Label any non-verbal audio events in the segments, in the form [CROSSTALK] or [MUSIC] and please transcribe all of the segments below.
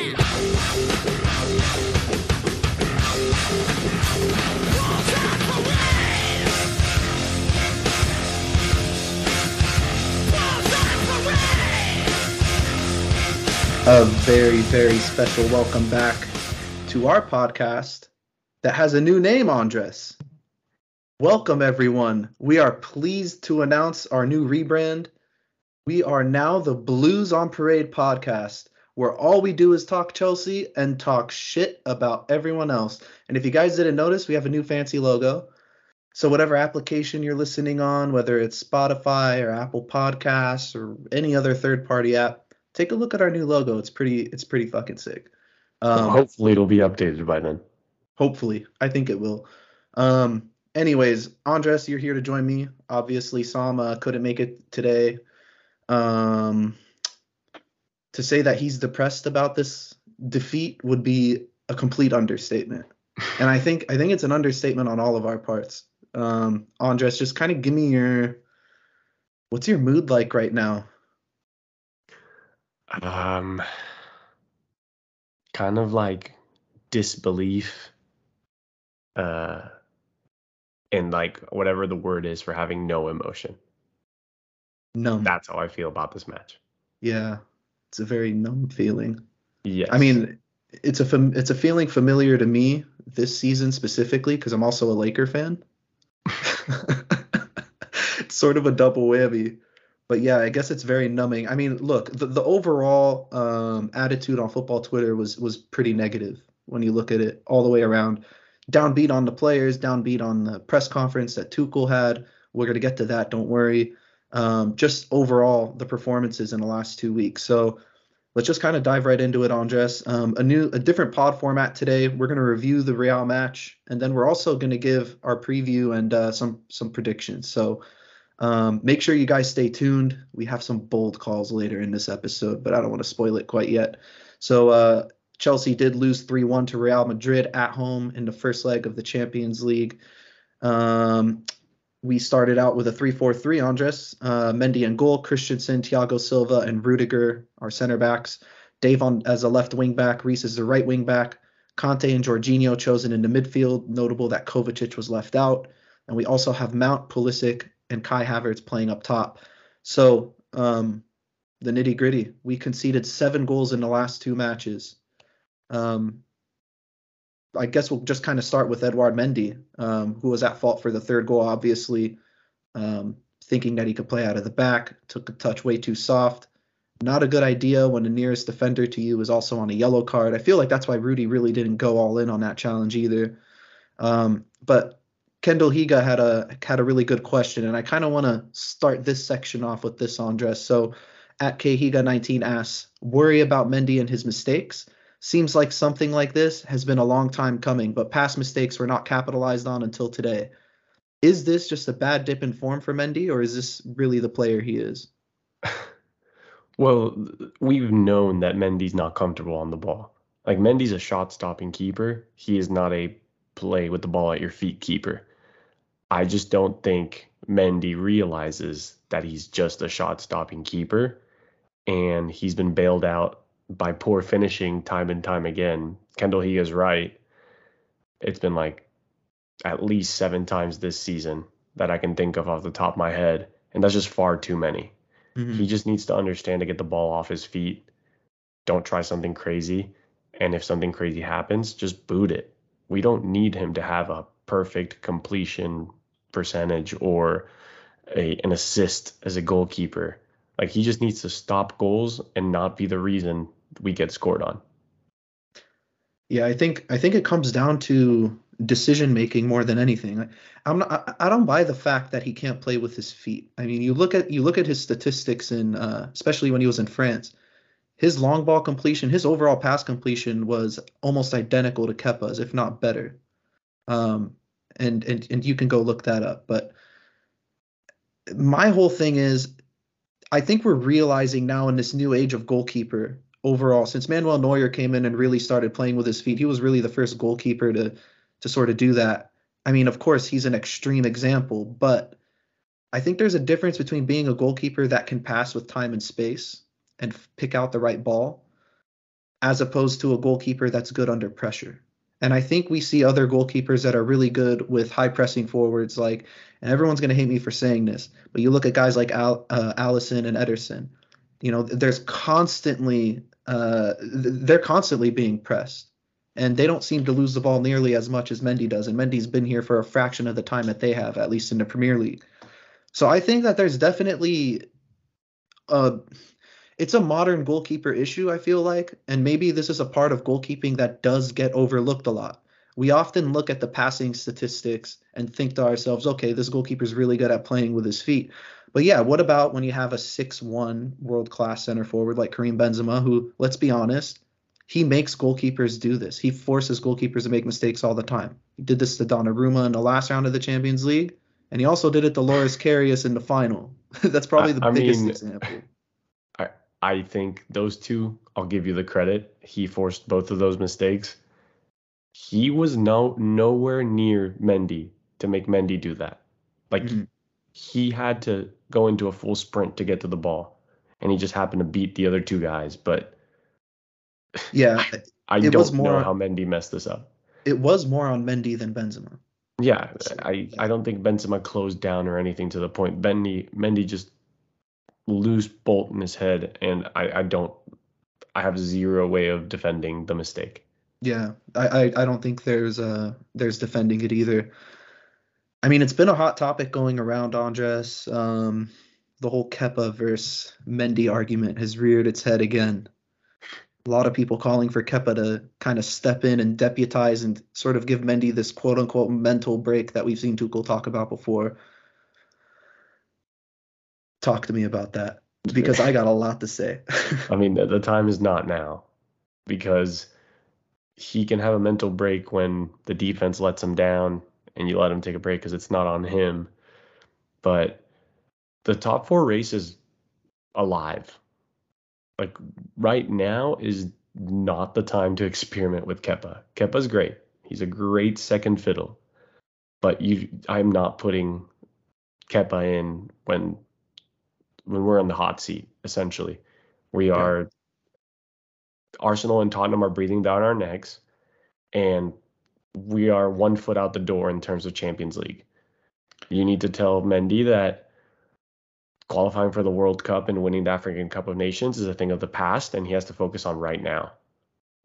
A very, very special welcome back to our podcast that has a new name, Andres. Welcome, everyone. We are pleased to announce our new rebrand. We are now the Blues on Parade podcast, where all we do is talk Chelsea and talk shit about everyone else. And if you guys didn't notice, we have a new fancy logo. So, whatever application you're listening on, whether it's Spotify or Apple Podcasts or any other third party app, take a look at our new logo. It's pretty it's pretty fucking sick. Um, Hopefully, it'll be updated by then. hopefully, I think it will. Um, anyways, Andres, you're here to join me. Obviously, Sama couldn't make it today. Um, to say that he's depressed about this defeat would be a complete understatement, [LAUGHS] and I think I think it's an understatement on all of our parts. Um, Andres, just kind of give me your what's your mood like right now? Um, kind of like disbelief, uh, and like whatever the word is for having no emotion. Numb. That's how I feel about this match. Yeah, it's a very numb feeling. Yes. I mean, it's a fam- it's a feeling familiar to me this season specifically because I'm also a Laker fan. [LAUGHS] it's sort of a double whammy. But yeah, I guess it's very numbing. I mean, look, the, the overall um, attitude on football Twitter was was pretty negative when you look at it all the way around. Downbeat on the players, downbeat on the press conference that Tuchel had. We're gonna get to that. Don't worry. Um, just overall the performances in the last two weeks. So let's just kind of dive right into it, Andres. Um, a new, a different pod format today. We're going to review the Real match, and then we're also going to give our preview and uh, some some predictions. So um, make sure you guys stay tuned. We have some bold calls later in this episode, but I don't want to spoil it quite yet. So uh, Chelsea did lose three one to Real Madrid at home in the first leg of the Champions League. Um, we started out with a 3-4-3, Andres. Uh, Mendy and goal, Christensen, Thiago Silva, and Rudiger are center backs. Dave on as a left wing back, Reece is the right wing back. Kante and Jorginho chosen in the midfield. Notable that Kovacic was left out. And we also have Mount, Pulisic, and Kai Havertz playing up top. So um, the nitty gritty, we conceded seven goals in the last two matches. Um, I guess we'll just kind of start with Edouard Mendy, um, who was at fault for the third goal, obviously, um, thinking that he could play out of the back, took a touch way too soft. Not a good idea when the nearest defender to you is also on a yellow card. I feel like that's why Rudy really didn't go all in on that challenge either. Um, but Kendall Higa had a had a really good question, and I kind of want to start this section off with this, Andres. So, at K Higa 19 asks, worry about Mendy and his mistakes. Seems like something like this has been a long time coming, but past mistakes were not capitalized on until today. Is this just a bad dip in form for Mendy, or is this really the player he is? [LAUGHS] well, we've known that Mendy's not comfortable on the ball. Like Mendy's a shot-stopping keeper. He is not a play with the ball at your feet keeper. I just don't think Mendy realizes that he's just a shot-stopping keeper, and he's been bailed out by poor finishing time and time again. Kendall he is right. It's been like at least seven times this season that I can think of off the top of my head, and that's just far too many. Mm-hmm. He just needs to understand to get the ball off his feet. Don't try something crazy, and if something crazy happens, just boot it. We don't need him to have a perfect completion percentage or a, an assist as a goalkeeper. Like he just needs to stop goals and not be the reason we get scored on. Yeah, I think I think it comes down to decision making more than anything. I'm not, I don't buy the fact that he can't play with his feet. I mean, you look at you look at his statistics in uh, especially when he was in France. His long ball completion, his overall pass completion was almost identical to Kepa's, if not better. Um, and and and you can go look that up. But my whole thing is, I think we're realizing now in this new age of goalkeeper overall since Manuel Neuer came in and really started playing with his feet. He was really the first goalkeeper to to sort of do that. I mean, of course, he's an extreme example, but I think there's a difference between being a goalkeeper that can pass with time and space and pick out the right ball as opposed to a goalkeeper that's good under pressure. And I think we see other goalkeepers that are really good with high pressing forwards, like, and everyone's going to hate me for saying this, but you look at guys like Al, uh, Alisson and Ederson. You know, there's constantly, uh, they're constantly being pressed, and they don't seem to lose the ball nearly as much as Mendy does. And Mendy's been here for a fraction of the time that they have, at least in the Premier League. So I think that there's definitely a it's a modern goalkeeper issue, I feel like, and maybe this is a part of goalkeeping that does get overlooked a lot. We often look at the passing statistics and think to ourselves, okay, this goalkeeper is really good at playing with his feet. But yeah, what about when you have a six-one world-class center forward like Karim Benzema, who, let's be honest, he makes goalkeepers do this. He forces goalkeepers to make mistakes all the time. He did this to Donnarumma in the last round of the Champions League, and he also did it to Loris Karius in the final. [LAUGHS] That's probably the I, I biggest mean, example. I think those two, I'll give you the credit. He forced both of those mistakes. He was no nowhere near Mendy to make Mendy do that. Like mm-hmm. He had to go into a full sprint to get to the ball, and he just happened to beat the other two guys. But yeah, [LAUGHS] I, I don't more, know how Mendy messed this up. It was more on Mendy than Benzema. Yeah, I, I don't think Benzema closed down or anything to the point. Mendy Mendy just loose bolt in his head, and I, I don't. I have zero way of defending the mistake. Yeah, I, I, I don't think there's uh there's defending it either. I mean, it's been a hot topic going around, Andres. Um, the whole Kepa versus Mendy argument has reared its head again. A lot of people calling for Kepa to kind of step in and deputize and sort of give Mendy this quote unquote mental break that we've seen Tuchel talk about before talk to me about that because I got a lot to say. [LAUGHS] I mean, the, the time is not now because he can have a mental break when the defense lets him down and you let him take a break because it's not on him. But the top four race is alive. Like right now is not the time to experiment with Kepa. Kepa's great. He's a great second fiddle. But you I'm not putting Kepa in when when we're on the hot seat, essentially. We are Arsenal and Tottenham are breathing down our necks, and we are one foot out the door in terms of Champions League. You need to tell Mendy that qualifying for the World Cup and winning the African Cup of Nations is a thing of the past, and he has to focus on right now.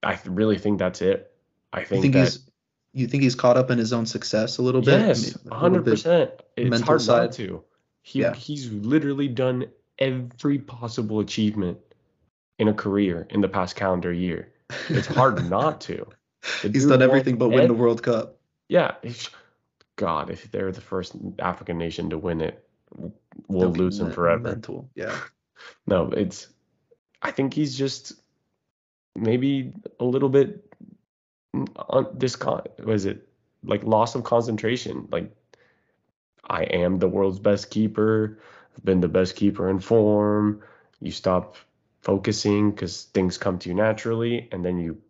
I really think that's it. I think, think that, he's you think he's caught up in his own success a little bit. Yes, hundred percent. It's hard side. not to. He yeah. he's literally done every possible achievement in a career in the past calendar year. It's hard [LAUGHS] not to. He's done everything but win the World Cup. Yeah. God, if they're the first African nation to win it, we'll lose him forever. Mental. Yeah. [LAUGHS] No, it's I think he's just maybe a little bit on this con was it like loss of concentration like I am the world's best keeper. I've been the best keeper in form. You stop focusing because things come to you naturally, and then you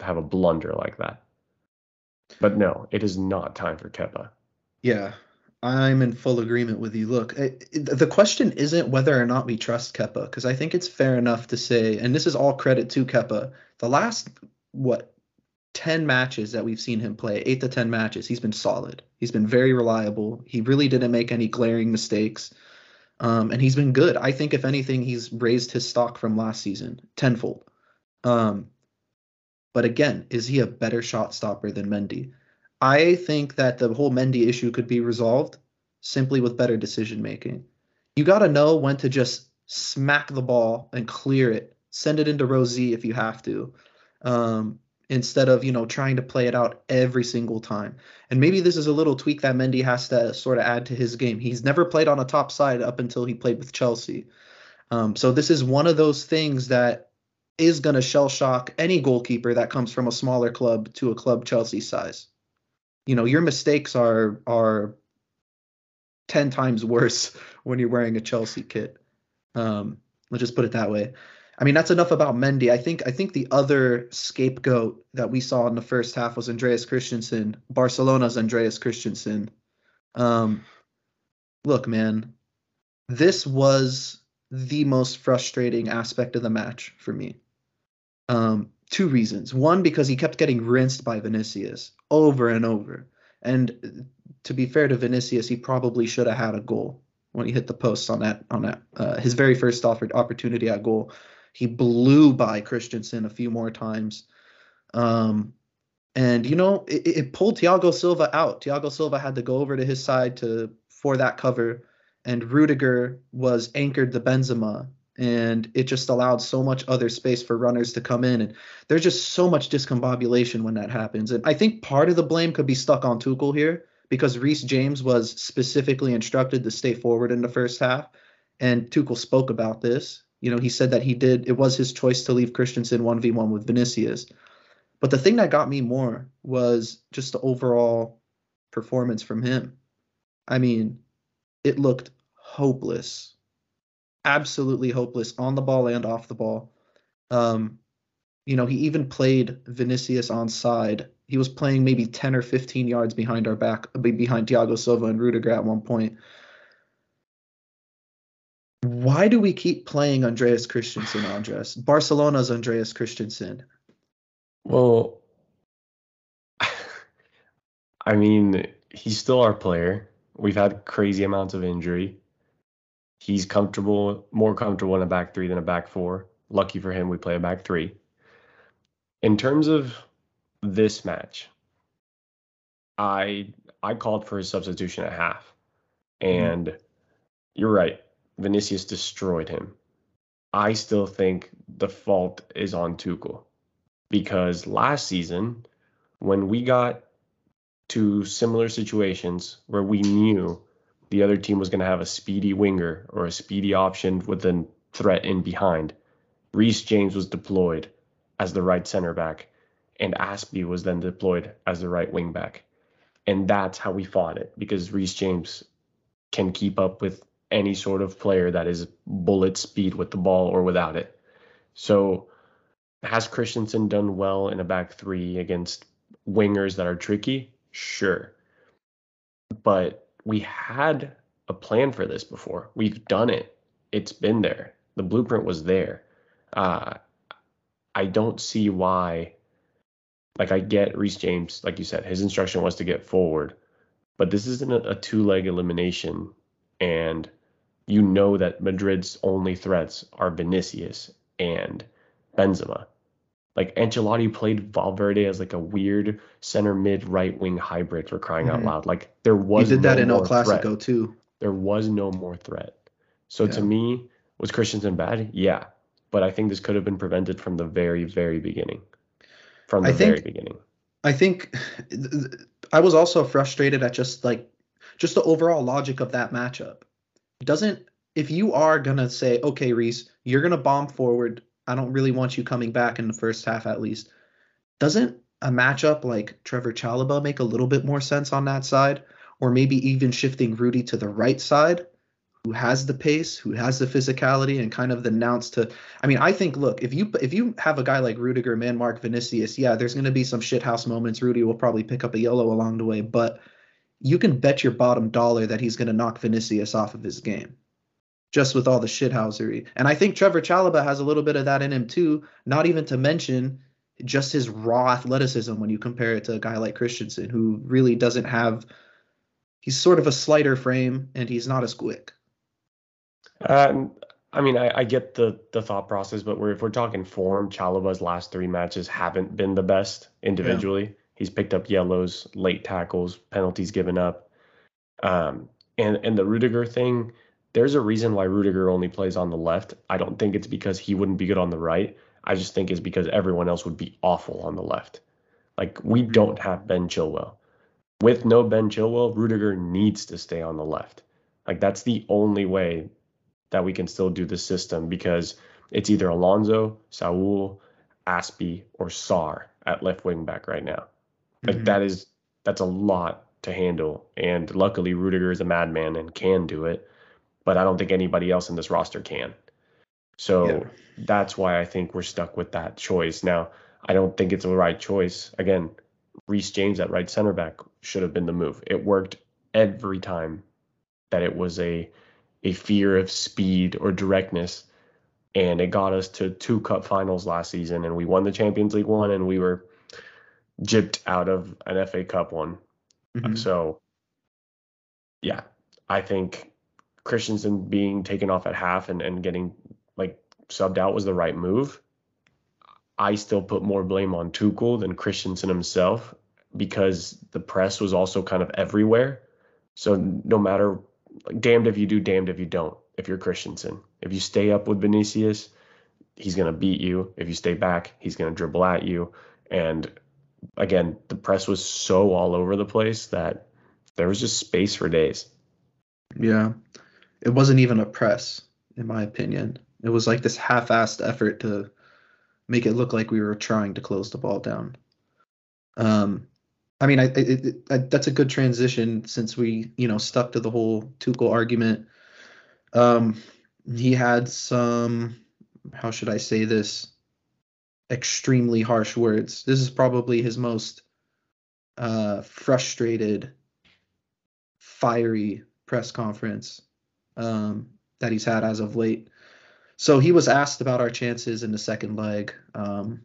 have a blunder like that. But no, it is not time for Kepa. Yeah, I'm in full agreement with you. Look, it, it, the question isn't whether or not we trust Kepa, because I think it's fair enough to say, and this is all credit to Kepa. The last what 10 matches that we've seen him play, 8 to 10 matches, he's been solid. He's been very reliable. He really didn't make any glaring mistakes. Um, and he's been good. I think, if anything, he's raised his stock from last season tenfold. Um, but again, is he a better shot stopper than Mendy? I think that the whole Mendy issue could be resolved simply with better decision making. You got to know when to just smack the ball and clear it, send it into row Z if you have to. Um, instead of you know trying to play it out every single time. And maybe this is a little tweak that Mendy has to sort of add to his game. He's never played on a top side up until he played with Chelsea. Um, so this is one of those things that is going to shell shock any goalkeeper that comes from a smaller club to a club Chelsea size. You know, your mistakes are are 10 times worse [LAUGHS] when you're wearing a Chelsea kit. Um, let's just put it that way. I mean, that's enough about Mendy. I think I think the other scapegoat that we saw in the first half was Andreas Christensen, Barcelona's Andreas Christensen. Um, look, man, this was the most frustrating aspect of the match for me. Um, two reasons. One, because he kept getting rinsed by Vinicius over and over. And to be fair to Vinicius, he probably should have had a goal when he hit the post on that on that uh, his very first offered opportunity at goal. He blew by Christensen a few more times. Um, and you know, it, it pulled Thiago Silva out. Thiago Silva had to go over to his side to for that cover, and Rudiger was anchored to Benzema, and it just allowed so much other space for runners to come in. And there's just so much discombobulation when that happens. And I think part of the blame could be stuck on Tuchel here because Reece James was specifically instructed to stay forward in the first half. And Tuchel spoke about this. You know, he said that he did, it was his choice to leave Christensen 1v1 with Vinicius. But the thing that got me more was just the overall performance from him. I mean, it looked hopeless, absolutely hopeless on the ball and off the ball. Um, you know, he even played Vinicius on side. He was playing maybe 10 or 15 yards behind our back, behind Thiago Silva and Rudiger at one point. Why do we keep playing Andreas Christensen, Andres? Barcelona's Andreas Christensen. Well, [LAUGHS] I mean, he's still our player. We've had crazy amounts of injury. He's comfortable, more comfortable in a back three than a back four. Lucky for him, we play a back three. In terms of this match, I I called for his substitution at half, mm-hmm. and mm-hmm. you're right. Vinicius destroyed him. I still think the fault is on Tuchel because last season, when we got to similar situations where we knew the other team was going to have a speedy winger or a speedy option with a threat in behind, Reece James was deployed as the right center back, and Azpi was then deployed as the right wing back. And that's how we fought it because Reece James can keep up with any sort of player that is bullet speed with the ball or without it. So has Christensen done well in a back three against wingers that are tricky? Sure. But we had a plan for this before. We've done it. It's been there. The blueprint was there. Uh, I don't see why. Like I get Reece James, like you said, his instruction was to get forward, but this isn't a, a two-leg elimination, and you know that Madrid's only threats are Vinicius and Benzema. Like Ancelotti played Valverde as like a weird center mid right wing hybrid for crying mm-hmm. out loud. Like there was he did no that in El Clasico threat. too. There was no more threat. So yeah. to me, was Christensen bad? Yeah, but I think this could have been prevented from the very very beginning. From the I think, very beginning. I think [SIGHS] I was also frustrated at just like just the overall logic of that matchup. Doesn't if you are gonna say, okay, Reece, you're gonna bomb forward I don't really want you coming back in the first half at least. Doesn't a matchup like Trevoh Chalobah make a little bit more sense on that side? Or maybe even shifting Rudy to the right side, who has the pace, who has the physicality, and kind of the announce to. I mean, I think look, if you if you have a guy like Rudiger, man, Mark Vinicius, yeah, there's going to be some shithouse moments. Rudy will probably pick up a yellow along the way, but you can bet your bottom dollar that he's going to knock Vinicius off of his game just with all the shithousery. And I think Trevoh Chalobah has a little bit of that in him too, not even to mention just his raw athleticism when you compare it to a guy like Christensen, who really doesn't have he's sort of a slighter frame and he's not as quick. Um, I mean, I, I, get the the thought process, but we're, if we're talking form, Chalobah's last three matches haven't been the best individually. Yeah. He's picked up yellows, late tackles, penalties given up. Um, and and the Rudiger thing, there's a reason why Rudiger only plays on the left. I don't think it's because he wouldn't be good on the right. I just think it's because everyone else would be awful on the left. Like we mm-hmm. don't have Ben Chilwell. With no Ben Chilwell, Rudiger needs to stay on the left. Like that's the only way that we can still do the system because it's either Alonso, Saul, Azpi, or Sarr at left wing back right now. Like mm-hmm. that is that's a lot to handle. And luckily Rudiger is a madman and can do it but I don't think anybody else in this roster can. So yeah. that's why I think we're stuck with that choice. Now, I don't think it's the right choice. Again, Reece James at right center back should have been the move. It worked every time that it was a a fear of speed or directness. and it got us to two cup finals last season, and we won the Champions League one, and we were gypped out of an FA Cup one. Mm-hmm. So, yeah, I think Christensen being taken off at half and, and getting like subbed out was the right move. I still put more blame on Tuchel than Christensen himself because the press was also kind of everywhere. So no matter like damned if you do, damned if you don't. If you're Christensen, if you stay up with Vinicius, he's gonna beat you. If you stay back, he's gonna dribble at you. And again, the press was so all over the place that there was just space for days. Yeah, it wasn't even a press, in my opinion. It was like this half-assed effort to make it look like we were trying to close the ball down. Um, I mean, I, it, it, that's a good transition since we, you know, stuck to the whole Tuchel argument. Um, he had some, how should I say this, extremely harsh words. This is probably his most uh, frustrated, fiery press conference um, that he's had as of late. So he was asked about our chances in the second leg, um,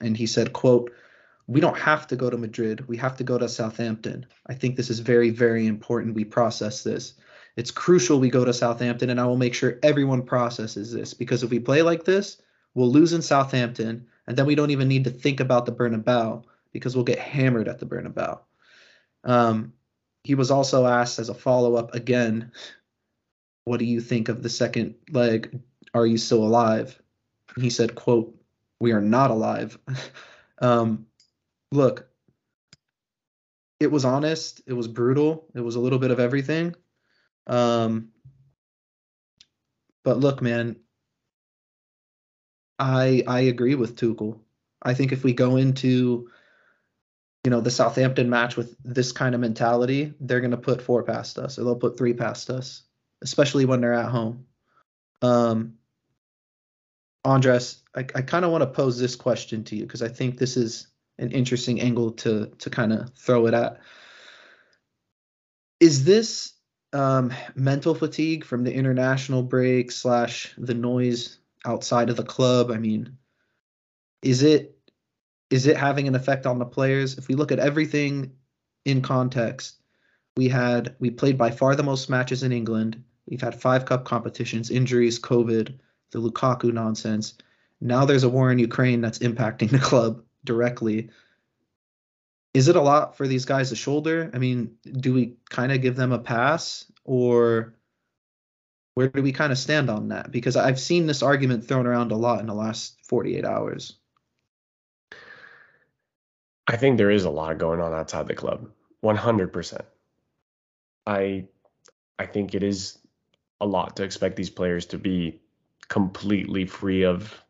and he said, "quote we don't have to go to Madrid. We have to go to Southampton. I think this is very, very important. We process this. It's crucial we go to Southampton, and I will make sure everyone processes this because if we play like this, we'll lose in Southampton, and then we don't even need to think about the Bernabeu because we'll get hammered at the Bernabeu. Um, he was also asked as a follow up again, what do you think of the second leg? Are you still alive? And he said, quote, we are not alive. [LAUGHS] um, look, it was honest, it was brutal, it was a little bit of everything. Um, but look, man, I I agree with Tuchel. I think if we go into you know the Southampton match with this kind of mentality, they're going to put four past us, or they'll put three past us, especially when they're at home. Um, Andres, I, I kind of want to pose this question to you because I think this is an interesting angle to to kind of throw it at. Is this um, mental fatigue from the international break slash the noise outside of the club? I mean, is it is it having an effect on the players? If we look at everything in context, we had we played by far the most matches in England. We've had five cup competitions, injuries, COVID, the Lukaku nonsense. Now there's a war in Ukraine that's impacting [LAUGHS] the club directly. Is it a lot for these guys to shoulder? I mean, do we kind of give them a pass or where do we kind of stand on that? Because I've seen this argument thrown around a lot in the last 48 hours. I think there is a lot going on outside the club. 100%. I I think it is a lot to expect these players to be completely free of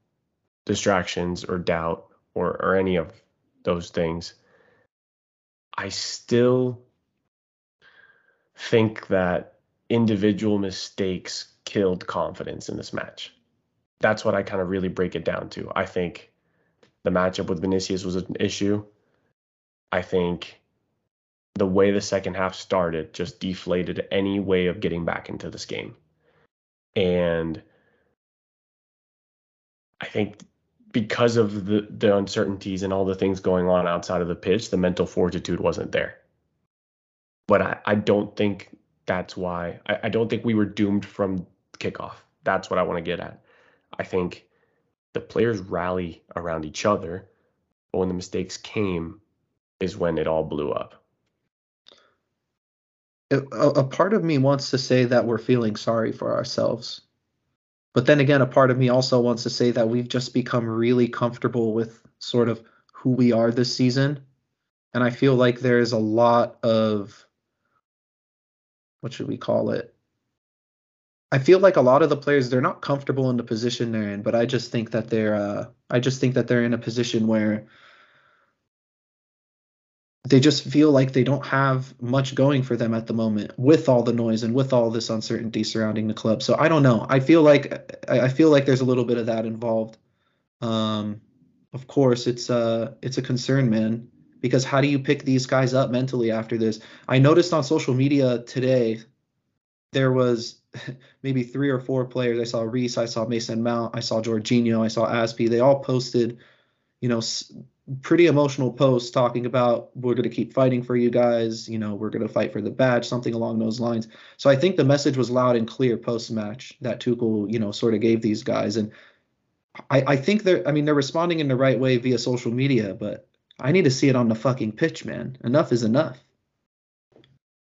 distractions or doubt or or any of those things, I still think that individual mistakes killed confidence in this match. That's what I kind of really break it down to. I think the matchup with Vinicius was an issue. I think the way the second half started just deflated any way of getting back into this game. And I think because of the, the uncertainties and all the things going on outside of the pitch, the mental fortitude wasn't there. But I, I don't think that's why. I, I don't think we were doomed from kickoff. That's what I want to get at. I think the players rally around each other, but when the mistakes came, is when it all blew up. A, part of me wants to say that we're feeling sorry for ourselves but then again, a part of me also wants to say that we've just become really comfortable with sort of who we are this season. And I feel like there's a lot of what should we call it? I feel like a lot of the players they're not comfortable in the position they're in, but I just think that they're uh, I just think that they're in a position where they just feel like they don't have much going for them at the moment with all the noise and with all this uncertainty surrounding the club. So I don't know. I feel like I feel like there's a little bit of that involved. Um, of course, it's a it's a concern, man, because how do you pick these guys up mentally after this? I noticed on social media today there was [LAUGHS] maybe three or four players. I saw Reece, I saw Mason Mount, I saw Jorginho, I saw Azpi. They all posted, you know, pretty emotional posts talking about we're going to keep fighting for you guys. You know, we're going to fight for the badge, something along those lines. So I think the message was loud and clear post match that Tuchel, you know, sort of gave these guys. And I, I think they're, I mean, they're responding in the right way via social media, but I need to see it on the fucking pitch, man. Enough is enough.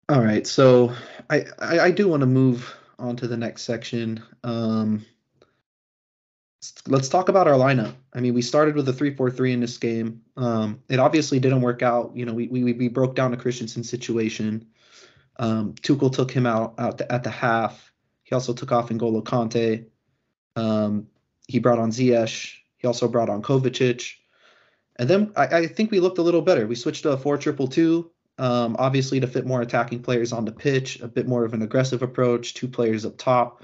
All right, so I I, I do want to move on to the next section. Um, let's talk about our lineup. I mean, we started with a 3-4-3 in this game. Um, it obviously didn't work out. You know, we we, we broke down the Christensen situation. Um, Tuchel took him out, out the, at the half. He also took off N'Golo Kante. Um, he brought on Ziyech. He also brought on Kovacic. And then I, I think we looked a little better. We switched to a four-triple-two. Um, obviously, to fit more attacking players on the pitch, a bit more of an aggressive approach, two players up top.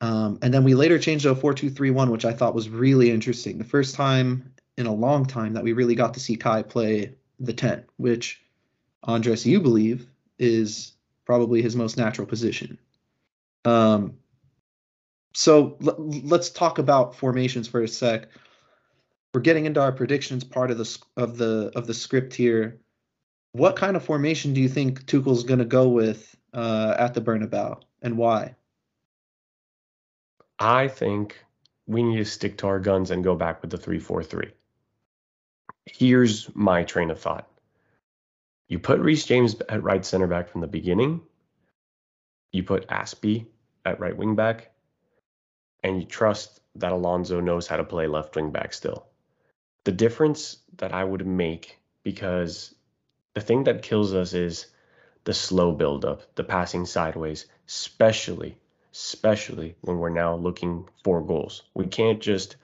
Um, and then we later changed to a 4 2 3 1, which I thought was really interesting. The first time in a long time that we really got to see Kai play the 10, which, Andres, you believe is probably his most natural position. Um, so l- let's talk about formations for a sec. We're getting into our predictions part of the of the of the script here. What kind of formation do you think Tuchel's going to go with uh, at the Bernabeu, and why? I think we need to stick to our guns and go back with the 3-4-3. Here's my train of thought. You put Reece James at right center back from the beginning. You put Azpi at right wing back, and you trust that Alonso knows how to play left wing back still. The difference that I would make because the thing that kills us is the slow buildup, the passing sideways, especially, especially when we're now looking for goals. We can't just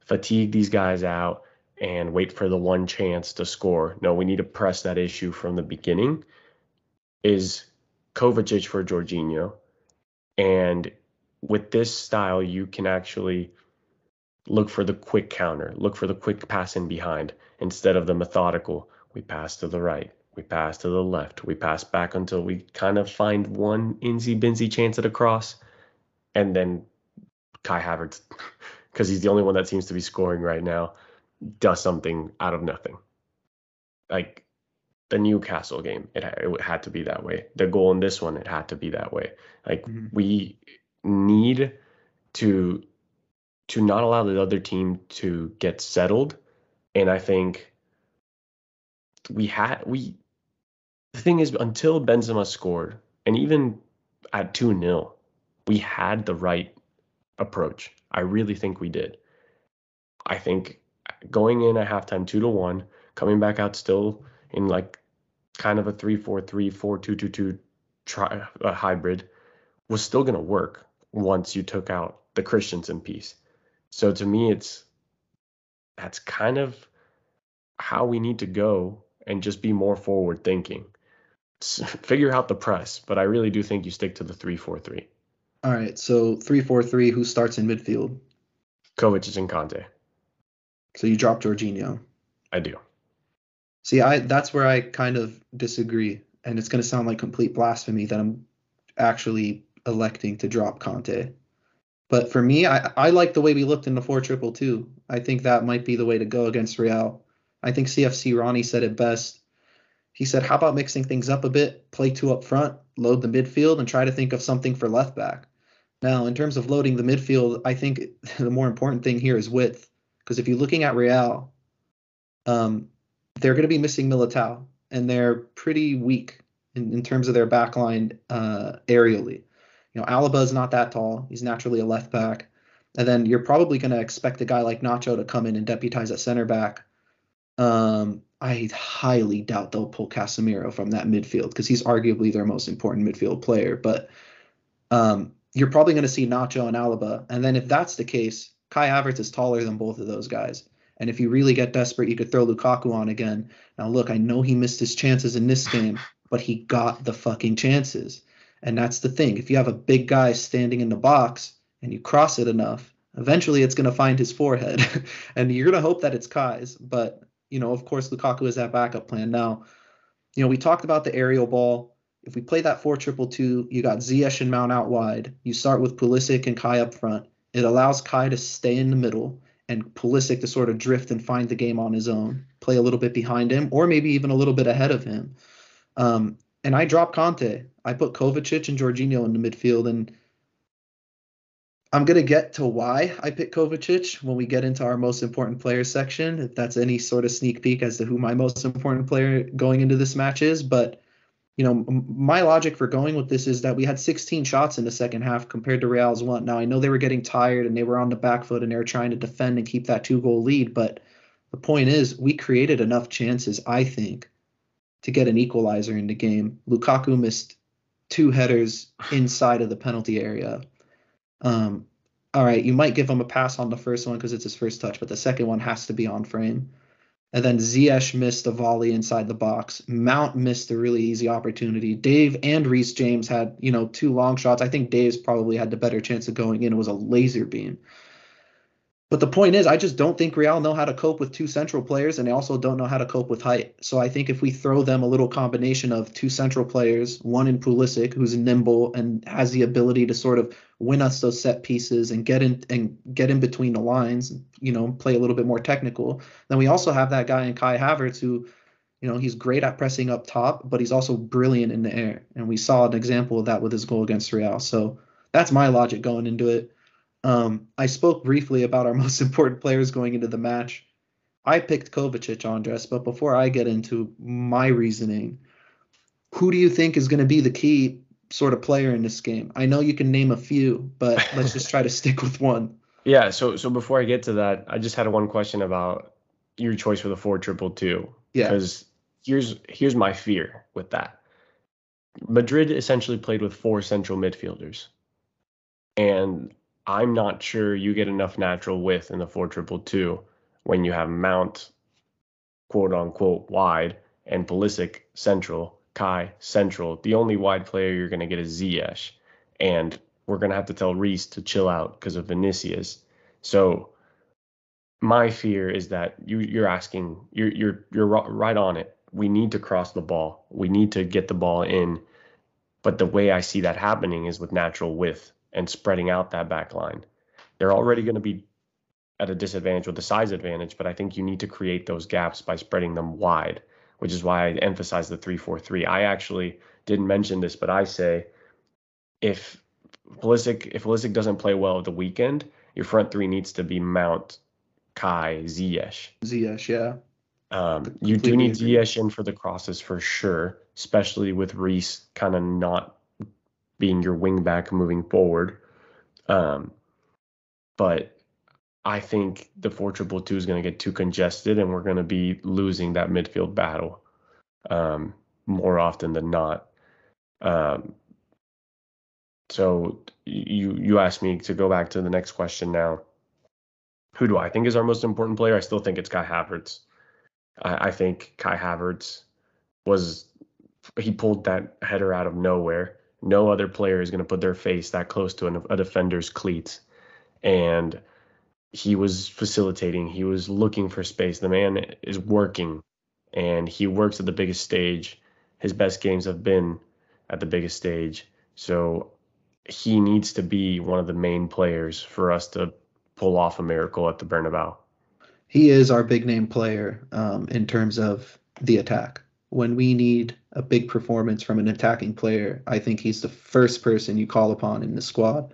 fatigue these guys out and wait for the one chance to score. No, we need to press that issue from the beginning. Is Kovacic for Jorginho. And with this style, you can actually look for the quick counter, look for the quick pass in behind instead of the methodical we pass to the right. We pass to the left. We pass back until we kind of find one insy binsy chance at a cross. And then Kai Havertz, [LAUGHS] because he's the only one that seems to be scoring right now, does something out of nothing. Like the Newcastle game, it, it had to be that way. The goal in this one, it had to be that way. Like mm-hmm. we need to to not allow the other team to get settled. And I think we had we the thing is until Benzema scored and even at 2-0 we had the right approach. I really think we did. I think going in at halftime 2 to 1, coming back out still in like kind of a 3-4-3 4-2-2-2 tri- a hybrid was still going to work once you took out the Christensen piece. So to me it's that's kind of how we need to go and just be more forward thinking. [LAUGHS] Figure out the press, but I really do think you stick to the three four three. All right, so three four three. Who starts in midfield? Kovacic and Kante. So you drop Jorginho. I do. See, I that's where I kind of disagree, and it's going to sound like complete blasphemy that I'm actually electing to drop Kante. But for me, I, I like the way we looked in the four triple two. I think that might be the way to go against Real. I think CFC Ronnie said it best. He said, How about mixing things up a bit, play two up front, load the midfield, and try to think of something for left back? Now, in terms of loading the midfield, I think [LAUGHS] the more important thing here is width. Because if you're looking at Real, um, they're going to be missing Militao, and they're pretty weak in, in terms of their backline uh, aerially. You know, Alaba is not that tall. He's naturally a left back. And then you're probably going to expect a guy like Nacho to come in and deputize at center back um, I highly doubt they'll pull Casemiro from that midfield because he's arguably their most important midfield player. But um, you're probably going to see Nacho and Alaba. And then if that's the case, Kai Havertz is taller than both of those guys. And if you really get desperate, you could throw Lukaku on again. Now, look, I know he missed his chances in this game, but he got the fucking chances. And that's the thing. If you have a big guy standing in the box and you cross it enough, eventually it's going to find his forehead. [LAUGHS] and you're going to hope that it's Kai's. But you know, of course, Lukaku is that backup plan. Now, you know, we talked about the aerial ball. if we play that 4 triple 2, you got Ziyech and Mount out wide. You start with Pulisic and Kai up front. It allows Kai to stay in the middle and Pulisic to sort of drift and find the game on his own, play a little bit behind him, or maybe even a little bit ahead of him. Um, and I drop Kante. I put Kovacic and Jorginho in the midfield, and I'm gonna get to why I pick Kovacic when we get into our most important players section. If that's any sort of sneak peek as to who my most important player going into this match is, but you know, my logic for going with this is that we had 16 shots in the second half compared to Real's one. Now I know they were getting tired and they were on the back foot and they were trying to defend and keep that two goal lead, but the point is we created enough chances, I think, to get an equalizer in the game. Lukaku missed two headers inside of the penalty area. Um, all right, you might give him a pass on the first one because it's his first touch, but the second one has to be on frame. And then Ziyech missed a volley inside the box. Mount missed a really easy opportunity. Dave and Reece James had, you know, two long shots. I think Dave's probably had the better chance of going in. It was a laser beam. But the point is, I just don't think Real know how to cope with two central players, and they also don't know how to cope with height. So I think if we throw them a little combination of two central players, one in Pulisic, who's nimble and has the ability to sort of win us those set pieces and get in and get in between the lines, you know, play a little bit more technical. Then we also have that guy in Kai Havertz who, you know, he's great at pressing up top, but he's also brilliant in the air, and we saw an example of that with his goal against Real. So that's my logic going into it. Um, I spoke briefly about our [LAUGHS] most important players going into the match. I picked Kovacic, Andres, but before I get into my reasoning, who do you think is going to be the key sort of player in this game? I know you can name a few, but [LAUGHS] let's just try to stick with one. Yeah. So so before I get to that, I just had one question about your choice for the four triple two. Yeah. Because here's here's my fear with that. Madrid essentially played with four central midfielders, and I'm not sure you get enough natural width in the four triple two when you have Mount quote unquote wide and Pulisic central, Kai central. The only wide player you're gonna get is Ziyech. And we're gonna have to tell Reece to chill out because of Vinicius. So my fear is that you you're asking you're you're you're right on it. We need to cross the ball. We need to get the ball in. But the way I see that happening is with natural width and spreading out that back line. They're already going to be at a disadvantage with the size advantage, but I think you need to create those gaps by spreading them wide, which is why I emphasize the 3-4-3. I actually didn't mention this, but I say if Pulisic if Pulisic doesn't play well at the weekend, your front three needs to be Mount, Kai, Ziyech. Ziyech, yeah. Um, you do need Ziyech in for the crosses for sure, especially with Reece kind of not being your wing back moving forward. Um, but I think the four triple two is going to get too congested, and we're going to be losing that midfield battle um, more often than not. Um, so you you asked me to go back to the next question now. Who do I think is our most important player? I still think it's Kai Havertz. I, I think Kai Havertz was he pulled that header out of nowhere no other player is going to put their face that close to a, a defender's cleats. And he was facilitating, he was looking for space. The man is working and he works at the biggest stage. His best games have been at the biggest stage. So he needs to be one of the main players for us to pull off a miracle at the Bernabeu. He is our big name player um, in terms of the attack when we need a big performance from an attacking player, I think he's the first person you call upon in the squad.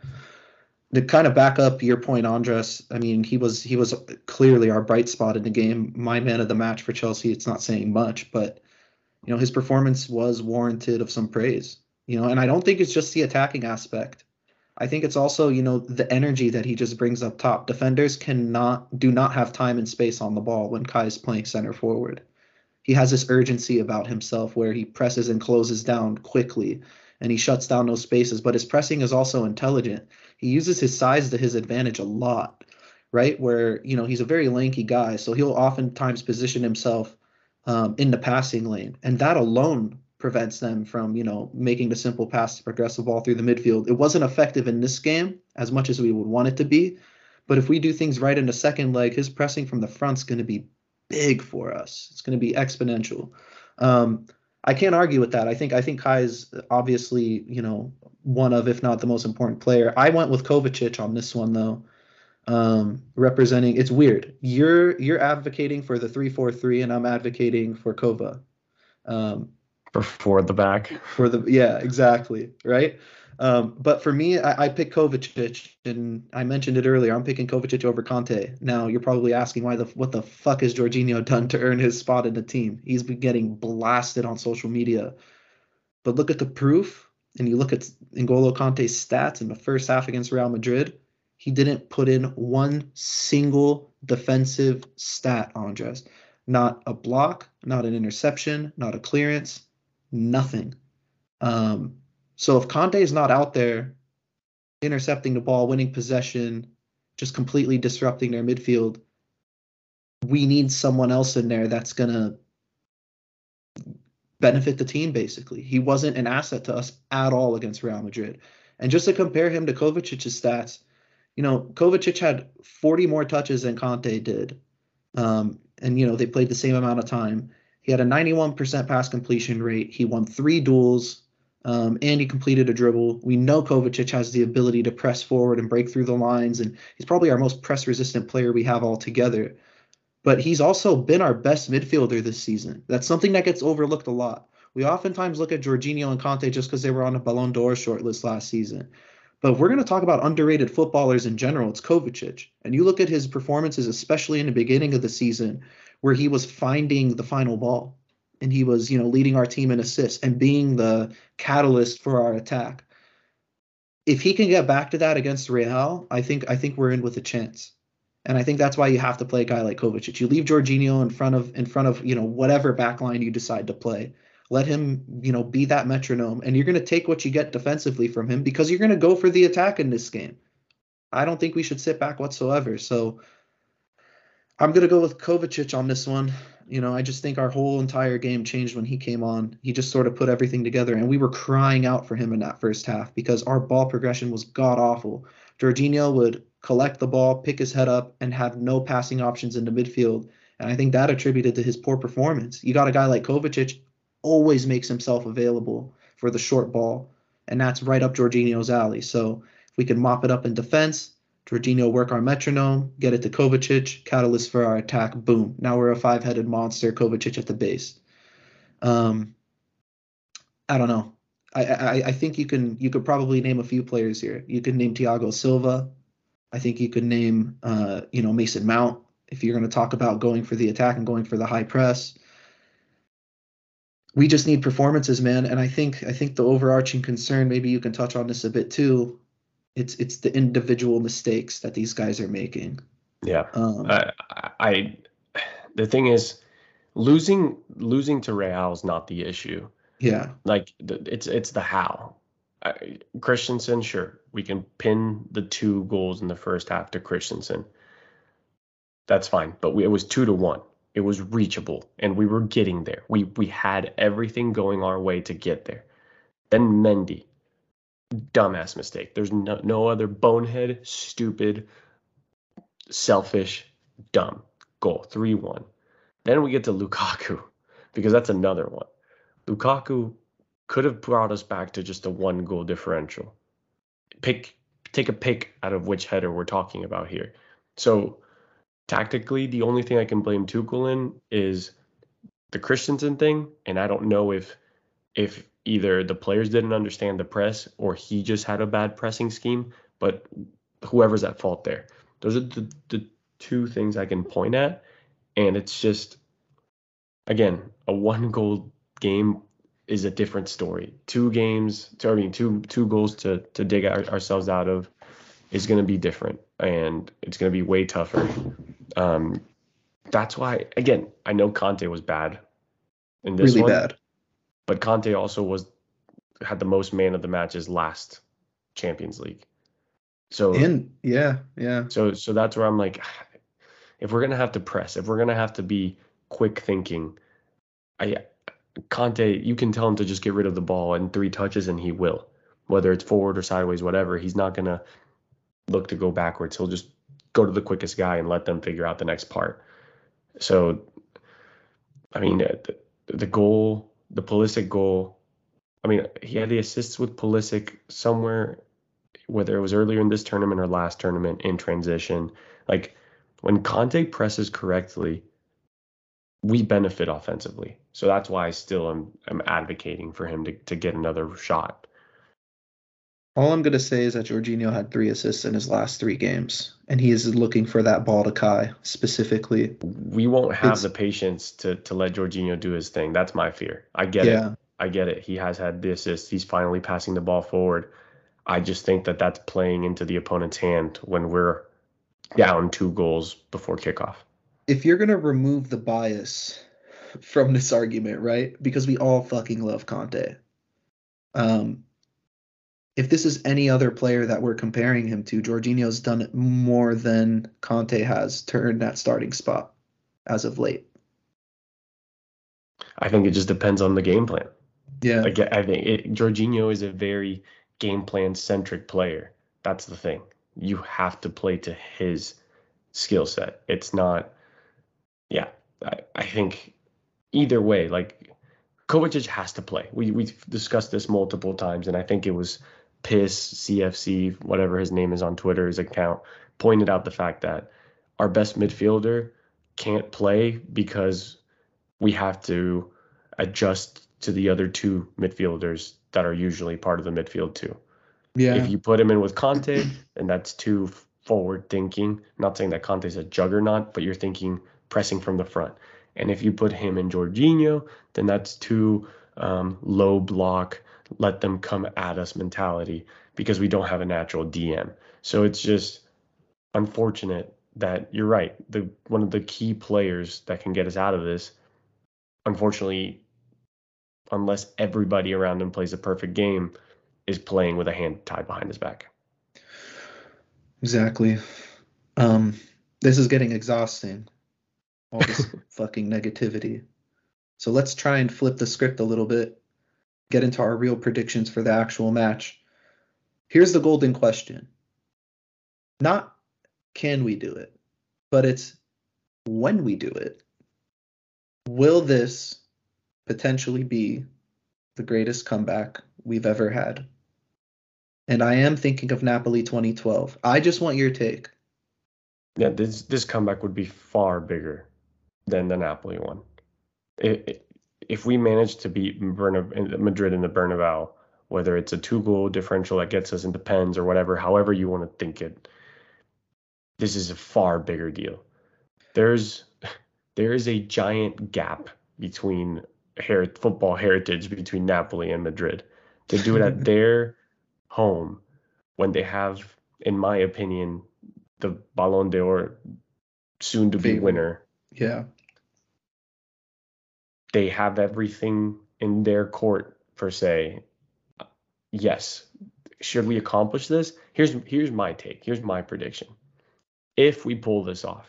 To kind of back up your point, Andres, I mean, he was he was clearly our bright spot in the game, my man of the match for Chelsea. It's not saying much, but you know his performance was warranted of some praise. You know, and I don't think it's just the attacking aspect. I think it's also you know the energy that he just brings up top. Defenders cannot do not have time and space on the ball when Kai is playing center forward he has this urgency about himself where he presses and closes down quickly and he shuts down those spaces. But his pressing is also intelligent. He uses his size to his advantage a lot right? Where you know he's a very lanky guy so he'll oftentimes position himself um, in the passing lane. And that alone prevents them from you know making the simple pass to progress the ball through the midfield. It wasn't effective in this game as much as we would want it to be. But if we do things right in the second leg his pressing from the front's going to be big for us. It's going to be exponential. Um, I can't argue with that. I think I think Kai is obviously, you know, one of, if not the most important player. I went with Kovacic on this one though. Um, representing it's weird. You're you're advocating for the three four three and I'm advocating for Kova. Um, for for the back. For the yeah, exactly. Right. Um, but for me, I, I pick Kovacic, and I mentioned it earlier. I'm picking Kovacic over Kante. Now you're probably asking why the what the fuck has Jorginho [LAUGHS] done to earn his spot in the team? He's been getting blasted on social media, but look at the proof, and you look at N'Golo Kante's stats in the first half against Real Madrid. He didn't put in one single defensive stat, Andres. Not a block, not an interception, not a clearance, nothing. Um, so if Kante is not out there intercepting the ball, winning possession, just completely disrupting their midfield, we need someone else in there that's going to benefit the team basically. He wasn't an asset to us at all against Real Madrid. And just to compare him to Kovacic's stats, you know, Kovacic had 40 more touches than Kante did. Um, and, you know, they played the same amount of time. He had a 91% pass completion rate. He won three duels, um, and he completed a dribble. We know Kovacic has the ability to press forward and break through the lines, and he's probably our most press resistant player we have altogether. But he's also been our best midfielder this season. That's something that gets overlooked a lot. We oftentimes look at Jorginho and Kante just because they were on a Ballon d'Or shortlist last season. But if we're going to talk about underrated footballers in general, it's Kovacic. And you look at his performances, especially in the beginning of the season, where he was finding the final ball and he was, you know, leading our team in assists and being the catalyst for our attack. If he can get back to that against Real, I think I think we're in with a chance. And I think that's why you have to play a guy like Kovacic. You leave Jorginho in front of in front of, you know, whatever backline you decide to play. Let him, you know, be that metronome and you're going to take what you get defensively from him because you're going to go for the attack in this game. I don't think we should sit back whatsoever. So I'm going to go with Kovacic on this one. You know, I just think our whole entire game changed when he came on. He just sort of put everything together, and we were crying out for him in that first half because our ball progression was god awful. Jorginho would collect the ball, pick his head up, and have no passing options in the midfield. And I think that attributed to his poor performance. You got a guy like Kovacic, always makes himself available for the short ball, and that's right up Jorginho's alley. So if we can mop it up in defense, Jorginho work our metronome, get it to Kovacic, catalyst for our attack, boom. Now we're a five headed monster, Kovacic at the base. Um, I don't know. I, I, I think you can you could probably name a few players here. You could name Thiago Silva. I think you could name uh, you know Mason Mount if you're going to talk about going for the attack and going for the high press. We just need performances, man. And I think I think the overarching concern, maybe you can touch on this a bit too, it's it's the individual mistakes that these guys are making. Yeah. Um, I, I the thing is losing losing to Real is not the issue. Yeah. Like it's it's the how. I, Christensen, sure, we can pin the two goals in the first half to Christensen. That's fine, but we, it was two to one. It was reachable, and we were getting there. We we had everything going our way to get there. Then Mendy, dumbass mistake. There's no, no other bonehead, stupid, selfish, dumb goal. 3 1. Then we get to Lukaku [LAUGHS] because that's another one. Lukaku could have brought us back to just a one goal differential. Pick take a pick out of which header we're talking about here. So tactically, the only thing I can blame Tuchel in is the Christensen thing, and I don't know if if either the players didn't understand the press or he just had a bad pressing scheme, but whoever's at fault there. Those are the, the two things I can point at. And it's just, again, a one goal game is a different story. Two games, I mean, two two goals to to dig our, ourselves out of is going to be different, and it's going to be way tougher. Um, that's why, again, I know Kante was bad in this really one. bad. But Kante also was had the most man of the matches last Champions League. So in yeah, yeah. So so that's where I'm like, [SIGHS] if we're gonna have to press, if we're gonna have to be quick thinking, I Kante, you can tell him to just get rid of the ball in three touches and he will. Whether it's forward or sideways, whatever, he's not gonna look to go backwards. He'll just go to the quickest guy and let them figure out the next part. So, I mean, the, the goal the Pulisic goal. I mean, he had the assists with Pulisic somewhere, whether it was earlier in this tournament or last tournament in transition. Like when Kante presses correctly, we benefit offensively. So that's why I still am, am advocating for him to, to get another shot. All I'm going to say is that Jorginho had three assists in his last three games, and he is looking for that ball to Kai specifically. We won't have it's, the patience to to let Jorginho do his thing. That's my fear. I get yeah. it. I get it. He has had the assists. He's finally passing the ball forward. I just think that that's playing into the opponent's hand when we're down two goals before kickoff. If you're going to remove the bias from this argument, right? Because we all fucking love Kante. Um, if this is any other player that we're comparing him to, Jorginho's done more than Kante has turned that starting spot as of late. I think it just depends on the game plan. Yeah. Like, I think it, Jorginho is a very game plan centric player. That's the thing. You have to play to his skill set. It's not, yeah, I, I think either way, like Kovacic has to play. We, we've discussed this multiple times, and I think it was Piss CFC, whatever his name is on Twitter, his account, pointed out the fact that our best midfielder can't play because we have to adjust to the other two midfielders that are usually part of the midfield too. Yeah. If you put him in with Kante, and that's too forward thinking. Not saying that Kante's a juggernaut, but you're thinking pressing from the front. And if you put him in Jorginho, then that's too um, low block, let them come at us mentality because we don't have a natural DM. So it's just unfortunate that you're right. The one of the key players that can get us out of this, unfortunately, unless everybody around him plays a perfect game, is playing with a hand tied behind his back. Exactly. Um, this is getting exhausting. All this [LAUGHS] fucking negativity. So let's try and flip the script a little bit get into our real predictions for the actual match. Here's the golden question. Not can we do it, but it's when we do it. Will this potentially be the greatest comeback we've ever had? And I am thinking of Napoli 2012. I just want your take. Yeah, this this comeback would be far bigger than the Napoli one. It, it, if we manage to beat Madrid in the Bernabeu, whether it's a two goal differential that gets us into pens or whatever, however you want to think it, this is a far bigger deal. There's there is a giant gap between her- football heritage between Napoli and Madrid. To do it at [LAUGHS] their home when they have, in my opinion, the Ballon d'Or soon to be winner. Yeah they have everything in their court per se. Yes. Should we accomplish this? Here's here's my take. Here's my prediction. If we pull this off,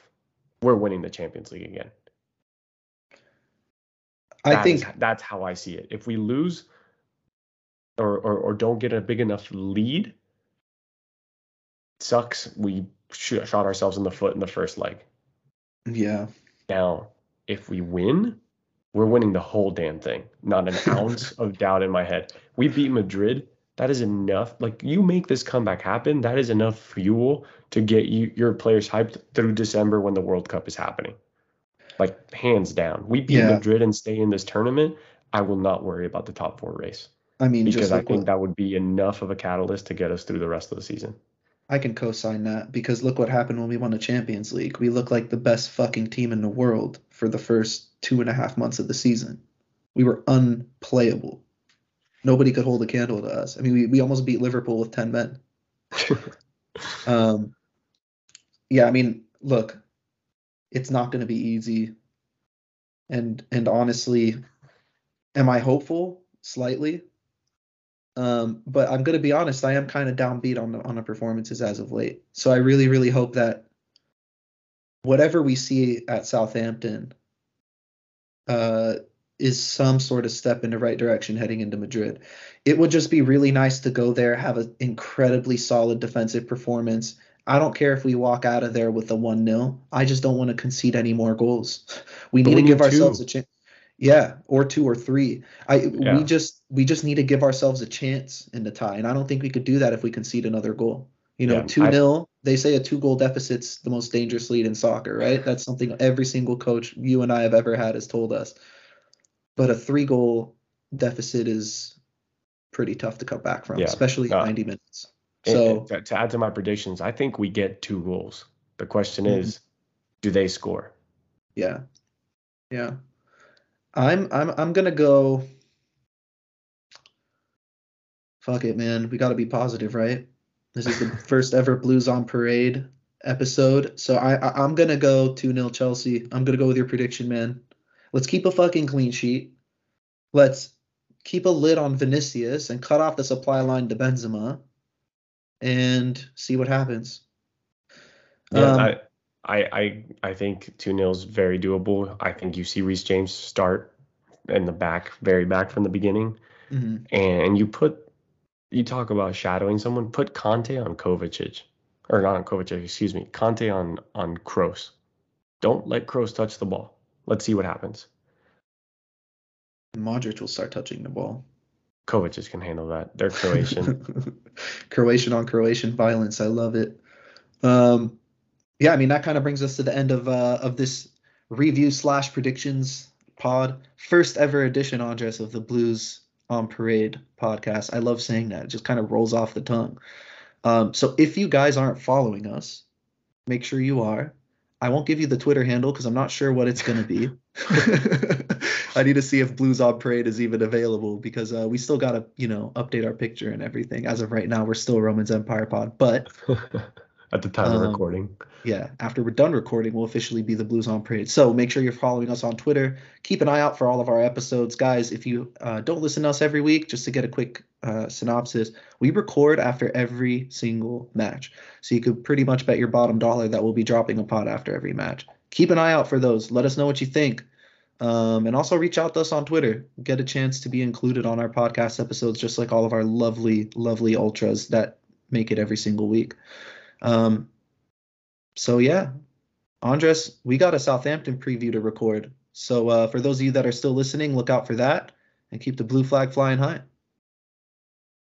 we're winning the Champions League again. I that think is, that's how I see it. If we lose or, or or don't get a big enough lead, sucks. We shot ourselves in the foot in the first leg. Yeah. Now, if we win, we're winning the whole damn thing. Not an [LAUGHS] ounce of doubt in my head. We beat Madrid. That is enough. Like you make this comeback happen, that is enough fuel to get you your players hyped through December when the World Cup is happening. Like hands down. We beat yeah. Madrid and stay in this tournament. I will not worry about the top four race. I mean, because I think what, that would be enough of a catalyst to get us through the rest of the season. I can co-sign that because look what happened when we won the Champions League. We looked like the best fucking team in the world for the first two and a half months of the season. We were unplayable. Nobody could hold a candle to us. I mean, we, we almost beat Liverpool with 10 men. [LAUGHS] um, yeah, I mean, look, it's not going to be easy. And and honestly, am I hopeful? Slightly. Um, but I'm going to be honest, I am kind of downbeat on the on the performances as of late. So I really, really hope that whatever we see at Southampton uh, is some sort of step in the right direction heading into Madrid. It would just be really nice to go there, have an incredibly solid defensive performance. I don't care if we walk out of there with a 1 0. I just don't want to concede any more goals. [LAUGHS] We need to give ourselves two. a chance. Yeah, or two or three. I Yeah. we just we just need to give ourselves a chance in the tie, and I don't think we could do that if we concede another goal. You know, two I- 0 They say a two goal deficit's the most dangerous lead in soccer, right? That's something every single coach you and I have ever had has told us. But a three goal deficit is pretty tough to come back from, Yeah, especially uh, 90 minutes. So and to, to add to my predictions, I think we get two goals. The question Mhm. is, do they score? Yeah. Yeah. I'm I'm I'm gonna go. Fuck it, man. We gotta be positive, right? This is the [LAUGHS] first ever Blues on Parade episode. So I, I I'm gonna go 2-0 Chelsea. I'm gonna go with your prediction, man. Let's keep a fucking clean sheet. Let's keep a lid on Vinicius and cut off the supply line to Benzema and see what happens. Yeah, Um, I, I, I, I think two 0 is very doable. I think you see Reece James start in the back, very back from the beginning, mhm. and you put, you talk about shadowing someone. Put Kante on Kovacic, or not on Kovacic, excuse me, Kante on on Kroos. Don't let Kroos touch the ball. Let's see what happens. Modric will start touching the ball. Kovacic can handle that. They're Croatian. [LAUGHS] Croatian on Croatian violence. I love it. Um, yeah, I mean that kind of brings us to the end of uh, of this review slash predictions pod. First ever edition, Andres, of the Blues on Parade podcast. I love saying that. It just kind of rolls off the tongue. Um, so if you guys aren't following us, make sure you are. I won't give you the Twitter handle because I'm not sure what it's going to be. [LAUGHS] I need to see if Blues on Parade is even available because uh, we still got to, you know, update our picture and everything. As of right now, we're still Romans Empire Pod. But [LAUGHS] At the time of Um, recording. yeah, after we're done recording, we'll officially be the Blues on Parade. So make sure you're following us on Twitter. Keep an eye out for all of our episodes, guys. If you uh, don't listen to us every week, just to get a quick uh, synopsis, we record after every single match. So you could pretty much bet your bottom dollar that we'll be dropping a pod after every match. Keep an eye out for those. Let us know what you think. Um, and also reach out to us on Twitter. Get a chance to be included on our podcast episodes, just like all of our lovely, lovely ultras that make it every single week. Um, so yeah, Andres, we got a Southampton preview to record. So uh, for those of you that are still listening, look out for that and keep the blue flag flying high.